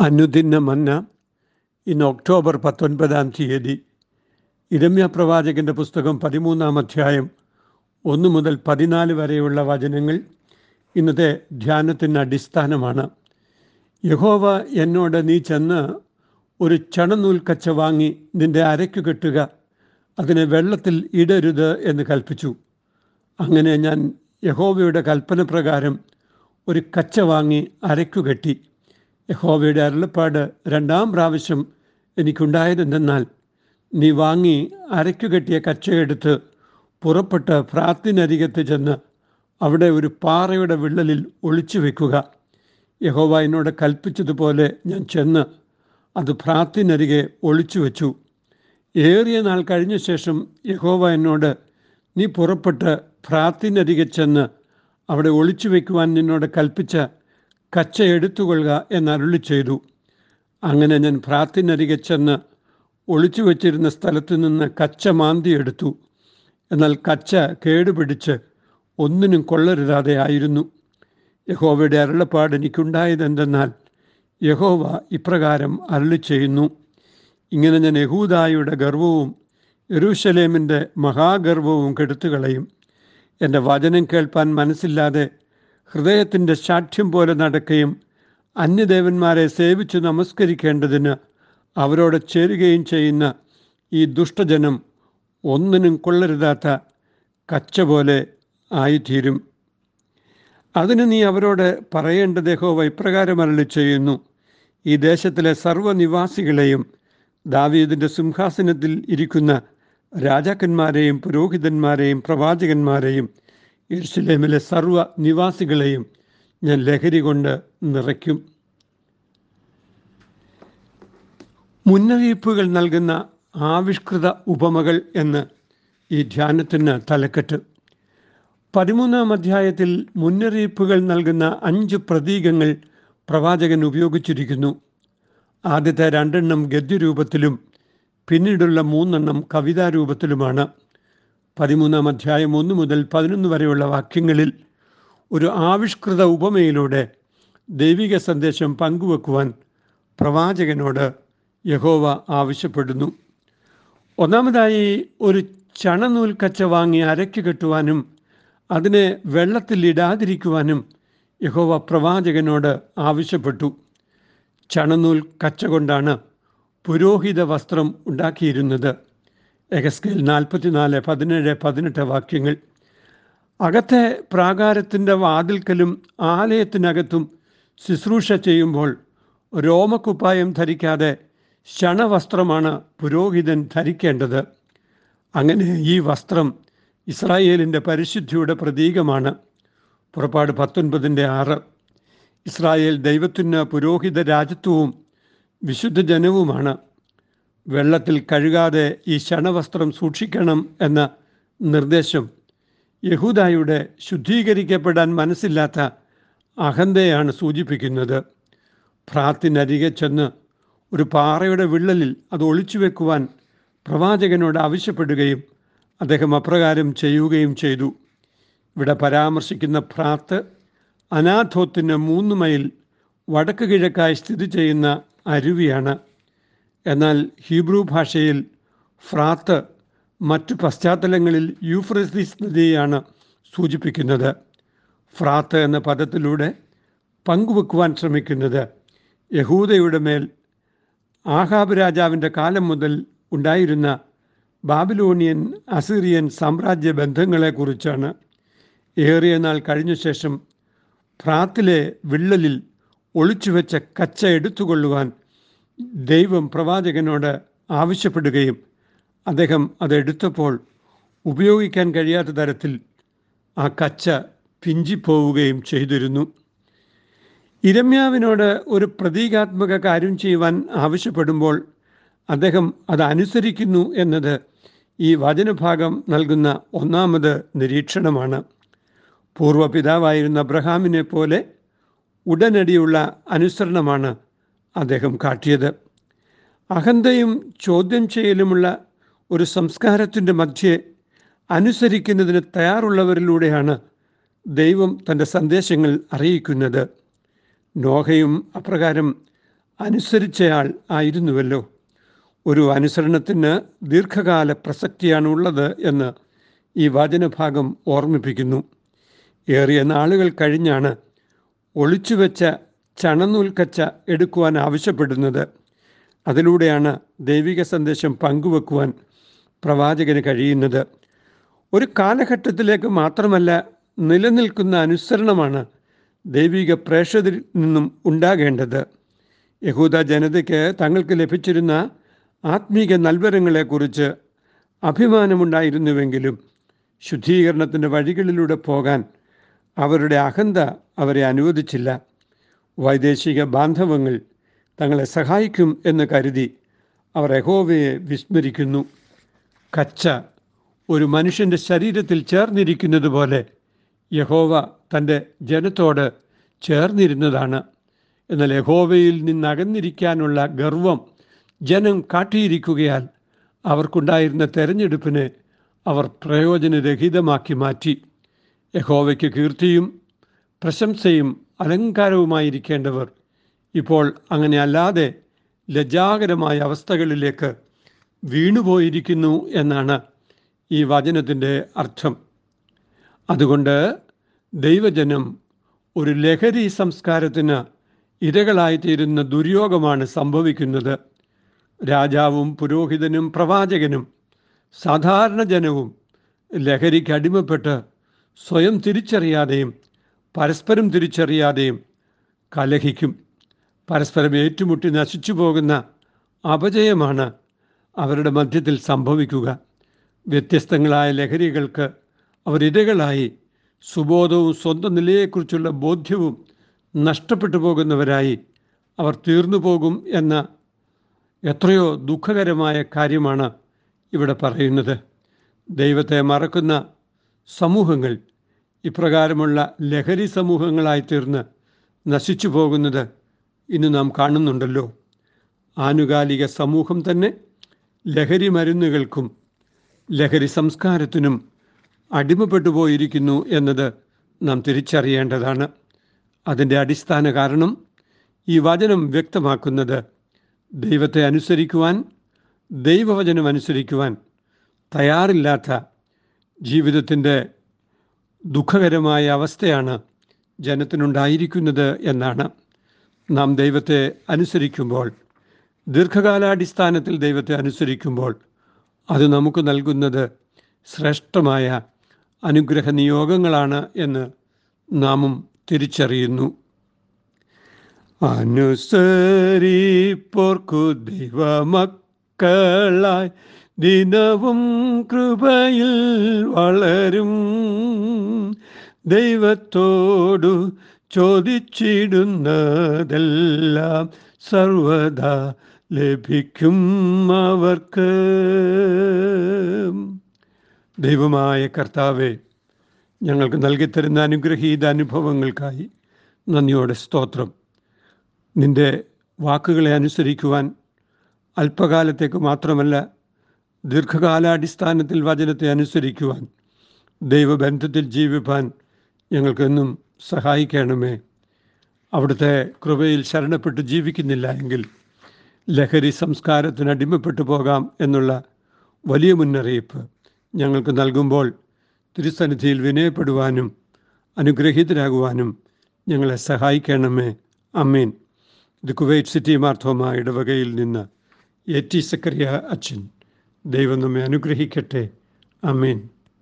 അനുദിന മന്ന ഇന്ന് ഒക്ടോബർ പത്തൊൻപതാം തീയതി ഇരമ്യ പ്രവാചകന്റെ പുസ്തകം പതിമൂന്നാം അധ്യായം ഒന്ന് മുതൽ പതിനാല് വരെയുള്ള വചനങ്ങൾ ഇന്നത്തെ ധ്യാനത്തിന് അടിസ്ഥാനമാണ്. യഹോവ എന്നോട് നീ ചെന്ന് ഒരു ചണനൂൽ കച്ച വാങ്ങി നിന്റെ അരയ്ക്കു കെട്ടുക അതിനെ വെള്ളത്തിൽ ഇടരുത് എന്ന് കൽപ്പിച്ചു. അങ്ങനെ ഞാൻ യഹോവയുടെ കൽപ്പന പ്രകാരം ഒരു കച്ച വാങ്ങി അരയ്ക്കു കെട്ടി. യഹോവയുടെ അരുളപ്പാട് രണ്ടാം പ്രാവശ്യം എനിക്കുണ്ടായതെന്തെന്നാൽ നീ വാങ്ങി അരയ്ക്കു കെട്ടിയ കച്ചയെടുത്ത് പുറപ്പെട്ട് ഫ്രാത്തിനരികത്ത് ചെന്ന് അവിടെ ഒരു പാറയുടെ വിള്ളലിൽ ഒളിച്ചു വെക്കുക. യഹോവ എന്നോട് കൽപ്പിച്ചതുപോലെ ഞാൻ ചെന്ന് അത് പ്രാർത്ഥിനരികെ ഒളിച്ചു വെച്ചു. ഏറിയ നാൾ കഴിഞ്ഞ ശേഷം യഹോവ എന്നോട് നീ പുറപ്പെട്ട് പ്രാർത്ഥിനരികെ ചെന്ന് അവിടെ ഒളിച്ചു വയ്ക്കുവാൻ നിന്നോട് കൽപ്പിച്ച കച്ച എടുത്തുകൊള്ളുക എന്നരുളി ചെയ്തു. അങ്ങനെ ഞാൻ പ്രാർത്ഥിനരികെ ചെന്ന് ഒളിച്ചു വച്ചിരുന്ന സ്ഥലത്തു നിന്ന് കച്ച മാന്തി എടുത്തു. എന്നാൽ കച്ച കേടുപിടിച്ച് ഒന്നിനും കൊള്ളരുതാതെ ആയിരുന്നു. യഹോവയുടെ അരുളപ്പാട് എനിക്കുണ്ടായതെന്തെന്നാൽ യഹോവ ഇപ്രകാരം അരുളി ചെയ്യുന്നു. ഇങ്ങനെ ഞാൻ യഹൂദായുടെ ഗർവവും യെരൂശലേമിന്റെ മഹാഗർവവും കെടുത്തുകളയും. എന്റെ വചനം കേൾപ്പാൻ മനസ്സില്ലാതെ ഹൃദയത്തിന്റെ ശാഠ്യം പോലെ നടക്കുകയും അന്യദേവന്മാരെ സേവിച്ച് നമസ്കരിക്കേണ്ടതിന് അവരോട് ചേരുകയും ചെയ്യുന്ന ഈ ദുഷ്ടജനം ഒന്നിനും കൊള്ളരുതാത്ത കച്ച പോലെ ആയിത്തീരും. അതിന് നീ അവരോട് പറയേണ്ട ദേഹോ വൈപ്രകാരമരളി ചെയ്യുന്നു ഈ ദേശത്തിലെ സർവനിവാസികളെയും ദാവീദിന്റെ സിംഹാസനത്തിൽ ഇരിക്കുന്ന രാജാക്കന്മാരെയും പുരോഹിതന്മാരെയും പ്രവാചകന്മാരെയും യെരുസലേമിലെ സർവ നിവാസികളെയും ഞാൻ ലഹരി കൊണ്ട് നിറയ്ക്കും. മുന്നറിയിപ്പുകൾ നൽകുന്ന ആവിഷ്കൃത ഉപമകൾ എന്ന് ഈ ധ്യാനത്തിന് തലക്കെട്ട്. പതിമൂന്നാം അധ്യായത്തിൽ മുന്നറിയിപ്പുകൾ നൽകുന്ന അഞ്ച് പ്രതീകങ്ങൾ പ്രവാചകൻ ഉപയോഗിച്ചിരിക്കുന്നു. ആദ്യത്തെ രണ്ടെണ്ണം ഗദ്യരൂപത്തിലും പിന്നീടുള്ള മൂന്നെണ്ണം കവിതാരൂപത്തിലുമാണ്. പതിമൂന്നാം അധ്യായം ഒന്ന് മുതൽ പതിനൊന്ന് വരെയുള്ള വാക്യങ്ങളിൽ ഒരു ആവിഷ്കൃത ഉപമയിലൂടെ ദൈവിക സന്ദേശം പങ്കുവെക്കുവാൻ പ്രവാചകനോട് യഹോവ ആവശ്യപ്പെടുന്നു. ഒന്നാമതായി ഒരു ചണനൂൽ കച്ച വാങ്ങി അരക്ക് കെട്ടുവാനും അതിനെ വെള്ളത്തിൽ ഇടാതിരിക്കുവാനും യഹോവ പ്രവാചകനോട് ആവശ്യപ്പെട്ടു. ചണനൂൽ കച്ച കൊണ്ടാണ് പുരോഹിത വസ്ത്രം ഉണ്ടാക്കിയിരുന്നത്. എഗസ്കേൽ നാൽപ്പത്തിനാല് പതിനേഴ് പതിനെട്ട് വാക്യങ്ങൾ. അകത്തെ പ്രാകാരത്തിന്റെ വാതിൽക്കലും ആലയത്തിനകത്തും ശുശ്രൂഷ ചെയ്യുമ്പോൾ രോമക്കുപ്പായം ധരിക്കാതെ ശണവസ്ത്രമാണ് പുരോഹിതൻ ധരിക്കേണ്ടത്. അങ്ങനെ ഈ വസ്ത്രം ഇസ്രായേലിന്റെ പരിശുദ്ധിയുടെ പ്രതീകമാണ്. പുറപ്പാട് പത്തൊൻപതിന്റെ ആറ്. ഇസ്രായേൽ ദൈവത്തിന് പുരോഹിത രാജ്യത്വവും വിശുദ്ധ ജനവുമാണ് വെള്ളത്തിൽ കഴുകാതെ ഈ ശണവസ്ത്രം സൂക്ഷിക്കണം എന്ന നിർദ്ദേശം യഹൂദായുടെ ശുദ്ധീകരിക്കപ്പെടാൻ മനസ്സില്ലാത്ത അഹന്തയാണ് സൂചിപ്പിക്കുന്നത്. പ്രാത്തിനരികെ ചെന്ന് ഒരു പാറയുടെ വിള്ളലിൽ അത് ഒളിച്ചു വെക്കുവാൻ പ്രവാചകനോട് ആവശ്യപ്പെടുകയും അദ്ദേഹം അപ്രകാരം ചെയ്യുകയും ചെയ്തു. ഇവിടെ പരാമർശിക്കുന്ന പ്രാത്ത് അനാഥോത്തിന് മൂന്ന് മൈൽ വടക്ക് കിഴക്കായി സ്ഥിതി ചെയ്യുന്ന അരുവിയാണ്. എന്നാൽ ഹീബ്രു ഭാഷയിൽ ഫ്രാത്ത് മറ്റു പശ്ചാത്തലങ്ങളിൽ യൂഫ്രസിസ് നദിയെയാണ് സൂചിപ്പിക്കുന്നത്. ഫ്രാത്ത് എന്ന പദത്തിലൂടെ പങ്കുവെക്കുവാൻ ശ്രമിക്കുന്നത് യഹൂദയുടെ മേൽ ആഹാബ് രാജാവിന്റെ കാലം മുതൽ ഉണ്ടായിരുന്ന ബാബിലോണിയൻ അസീറിയൻ സാമ്രാജ്യ ബന്ധങ്ങളെക്കുറിച്ചാണ്. ഏറിയ നാൾ കഴിഞ്ഞ ശേഷം ഫ്രാത്തിലെ വിള്ളലിൽ ഒളിച്ചുവെച്ച കച്ച എടുത്തുകൊള്ളുവാൻ ദൈവം പ്രവാചകനോട് ആവശ്യപ്പെടുകയും അദ്ദേഹം അതെടുത്തപ്പോൾ ഉപയോഗിക്കാൻ കഴിയാത്ത തരത്തിൽ ആ കച്ച പിഞ്ചിപ്പോവുകയും ചെയ്തിരുന്നു. ഇരമ്യാവിനോട് ഒരു പ്രതീകാത്മക കാര്യം ചെയ്യുവാൻ ആവശ്യപ്പെടുമ്പോൾ അദ്ദേഹം അത് അനുസരിക്കുന്നു എന്നത് ഈ വചനഭാഗം നൽകുന്ന ഒന്നാമത് നിരീക്ഷണമാണ്. പൂർവപിതാവായിരുന്ന അബ്രഹാമിനെ പോലെ ഉടനടിയുള്ള അനുസരണമാണ് അദ്ദേഹം കാട്ടിയത്. അഹന്തയും ചോദ്യം ചെയ്യലുമുള്ള ഒരു സംസ്കാരത്തിന്റെ മധ്യേ അനുസരിക്കുന്നതിന് തയ്യാറുള്ളവരിലൂടെയാണ് ദൈവം തന്റെ സന്ദേശങ്ങൾ അറിയിക്കുന്നത്. നോഹയും അപ്രകാരം അനുസരിച്ചയാൾ ആയിരുന്നുവല്ലോ. ഒരു അനുസരണത്തിന് ദീർഘകാല പ്രസക്തിയാണ് ഉള്ളത് എന്ന് ഈ വചനഭാഗം ഓർമ്മിപ്പിക്കുന്നു. ഏറിയ നാളുകൾ കഴിഞ്ഞാണ് ഒളിച്ചുവെച്ച ചണനൂൽക്കച്ച എടുക്കുവാൻ ആവശ്യപ്പെടുന്നത്. അതിലൂടെയാണ് ദൈവിക സന്ദേശം പങ്കുവെക്കുവാൻ പ്രവാചകന് കഴിയുന്നത്. ഒരു കാലഘട്ടത്തിലേക്ക് മാത്രമല്ല നിലനിൽക്കുന്ന അനുസരണമാണ് ദൈവിക പ്രേക്ഷകരിൽ നിന്നും ഉണ്ടാകേണ്ടത്. യഹൂദ ജനതയ്ക്ക് തങ്ങൾക്ക് ലഭിച്ചിരുന്ന ആത്മീക നൽവരങ്ങളെക്കുറിച്ച് അഭിമാനമുണ്ടായിരുന്നുവെങ്കിലും ശുദ്ധീകരണത്തിന്റെ വഴികളിലൂടെ പോകാൻ അവരുടെ അഹന്ത അവരെ അനുവദിച്ചില്ല. വൈദേശിക ബാന്ധവങ്ങൾ തങ്ങളെ സഹായിക്കും എന്ന് കരുതി അവർ യഹോവയെ വിസ്മരിക്കുന്നു. കച്ച ഒരു മനുഷ്യന്റെ ശരീരത്തിൽ ചേർന്നിരിക്കുന്നത് പോലെ യഹോവ തന്റെ ജനത്തോട് ചേർന്നിരുന്നതാണ്. എന്നാൽ യഹോവയിൽ നിന്നകന്നിരിക്കാനുള്ള ഗർവം ജനം കാട്ടിയിരിക്കുകയാൽ അവർക്കുണ്ടായിരുന്ന തെരഞ്ഞെടുപ്പിനെ അവർ പ്രയോജനരഹിതമാക്കി മാറ്റി. യഹോവയ്ക്ക് കീർത്തിയും പ്രശംസയും അലങ്കാരവുമായിരിക്കേണ്ടവർ. ഇപ്പോൾ അങ്ങനെ അല്ലാതെ ലജ്ജാകരമായ അവസ്ഥകളിലേക്ക് വീണുപോയിരിക്കുന്നു എന്നാണ് ഈ വചനത്തിന്റെ അർത്ഥം. അതുകൊണ്ട് ദൈവജനം ഒരു ലഹരി സംസ്കാരത്തിന് ഇരകളായിത്തീരുന്ന ദുര്യോഗമാണ് സംഭവിക്കുന്നത്. രാജാവും പുരോഹിതനും പ്രവാചകനും സാധാരണ ജനവും ലഹരിക്ക് അടിമപ്പെട്ട് സ്വയം തിരിച്ചറിയാതെയും പരസ്പരം തിരിച്ചറിയാതെയും കലഹിക്കും. പരസ്പരം ഏറ്റുമുട്ടി നശിച്ചു പോകുന്ന അപജയമാണ് അവരുടെ മധ്യത്തിൽ സംഭവിക്കുക. വ്യത്യസ്തങ്ങളായ ലഹരികൾക്ക് അവരിരകളായി സുബോധവും സ്വന്തം നിലയെക്കുറിച്ചുള്ള ബോധ്യവും നഷ്ടപ്പെട്ടു പോകുന്നവരായി അവർ തീർന്നു പോകും എന്ന എത്രയോ ദുഃഖകരമായ കാര്യമാണ് ഇവിടെ പറയുന്നത്. ദൈവത്തെ മറക്കുന്ന സമൂഹങ്ങൾ ഇപ്രകാരമുള്ള ലഹരി സമൂഹങ്ങളായി തീർന്ന് നശിച്ചു പോകുന്നത് ഇന്ന് നാം കാണുന്നുണ്ടല്ലോ. ആനുകാലിക സമൂഹം തന്നെ ലഹരി മരുന്നുകൾക്കും ലഹരി സംസ്കാരത്തിനും അടിമപ്പെട്ടു പോയിരിക്കുന്നു എന്നത് നാം തിരിച്ചറിയേണ്ടതാണ്. അതിന്റെ അടിസ്ഥാന കാരണം ഈ വചനം വ്യക്തമാക്കുന്നത് ദൈവത്തെ അനുസരിക്കുവാൻ ദൈവവചനം അനുസരിക്കുവാൻ തയ്യാറില്ലാത്ത ജീവിതത്തിന്റെ ദുഃഖകരമായ അവസ്ഥയാണ് ജനത്തിനുണ്ടായിരിക്കുന്നത് എന്നാണ്. നാം ദൈവത്തെ അനുസരിക്കുമ്പോൾ ദീർഘകാലാടിസ്ഥാനത്തിൽ ദൈവത്തെ അനുസരിക്കുമ്പോൾ അത് നമുക്ക് നൽകുന്നത് ശ്രേഷ്ഠമായ അനുഗ്രഹ നിയോഗങ്ങളാണ് എന്ന് നാമും തിരിച്ചറിയുന്നു. അനുസരിപ്പോർക്കു ദൈവമക്കളായി ദിനവും കൃപയിൽ വളരും. ദൈവത്തോടു ചോദിച്ചിടുന്നതെല്ലാം സർവദാ ലഭിക്കും അവർക്ക്. ദൈവമായ കർത്താവെ ഞങ്ങൾക്ക് നൽകിത്തരുന്ന അനുഗ്രഹീത അനുഭവങ്ങൾക്കായി നന്ദിയോടെ സ്തോത്രം. നിന്റെ വാക്കുകളെ അനുസരിക്കുവാൻ അല്പകാലത്തേക്ക് മാത്രമല്ല ദീർഘകാലാടിസ്ഥാനത്തിൽ വചനത്തെ അനുസരിക്കുവാൻ ദൈവബന്ധത്തിൽ ജീവിപ്പാൻ ഞങ്ങൾക്കെന്നും സഹായിക്കണമേ. അവിടുത്തെ കൃപയിൽ ശരണപ്പെട്ട് ജീവിക്കുന്നില്ല എങ്കിൽ ലഹരി സംസ്കാരത്തിന് അടിമപ്പെട്ടു പോകാം എന്നുള്ള വലിയ മുന്നറിയിപ്പ് ഞങ്ങൾക്ക് നൽകുമ്പോൾ തിരുസന്നിധിയിൽ വിനയപ്പെടുവാനും അനുഗ്രഹീതരാകുവാനും ഞങ്ങളെ സഹായിക്കണമേ. അമ്മീൻ ദി കുവൈറ്റ് സിറ്റി മാർത്തോമ ഇടവകയിൽ നിന്ന് എ ടി സക്കറിയ അച്ഛൻ. ദൈവം നമ്മെ അനുഗ്രഹിക്കട്ടെ. അമ്മീൻ